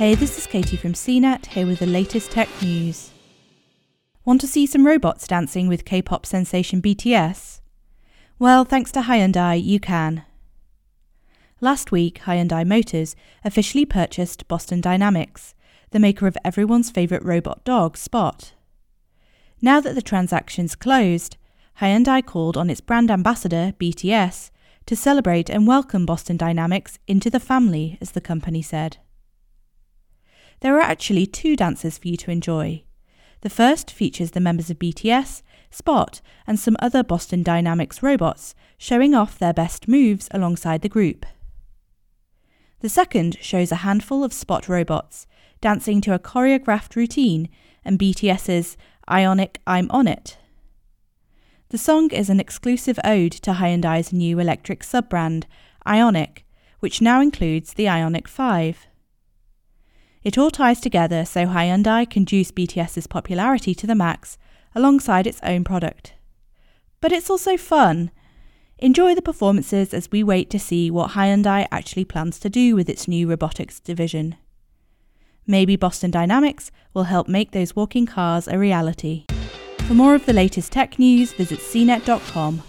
Hey, this is Katie from CNET, here with the latest tech news. Want to see some robots dancing with K pop sensation BTS? Well, thanks to Hyundai, you can. Last week, Hyundai Motors officially purchased Boston Dynamics, the maker of everyone's favourite robot dog, Spot. Now that the transaction's closed, Hyundai called on its brand ambassador, BTS, to celebrate and welcome Boston Dynamics into the family, as the company said. There are actually two dances for you to enjoy. The first features the members of BTS, Spot, and some other Boston Dynamics robots showing off their best moves alongside the group. The second shows a handful of Spot robots dancing to a choreographed routine and BTS's Ioniq I'm On It. The song is an exclusive ode to Hyundai's new electric sub brand, Ioniq, which now includes the Ioniq 5. It all ties together so Hyundai can juice BTS's popularity to the max alongside its own product. But it's also fun. Enjoy the performances as we wait to see what Hyundai actually plans to do with its new robotics division. Maybe Boston Dynamics will help make those walking cars a reality. For more of the latest tech news, visit cnet.com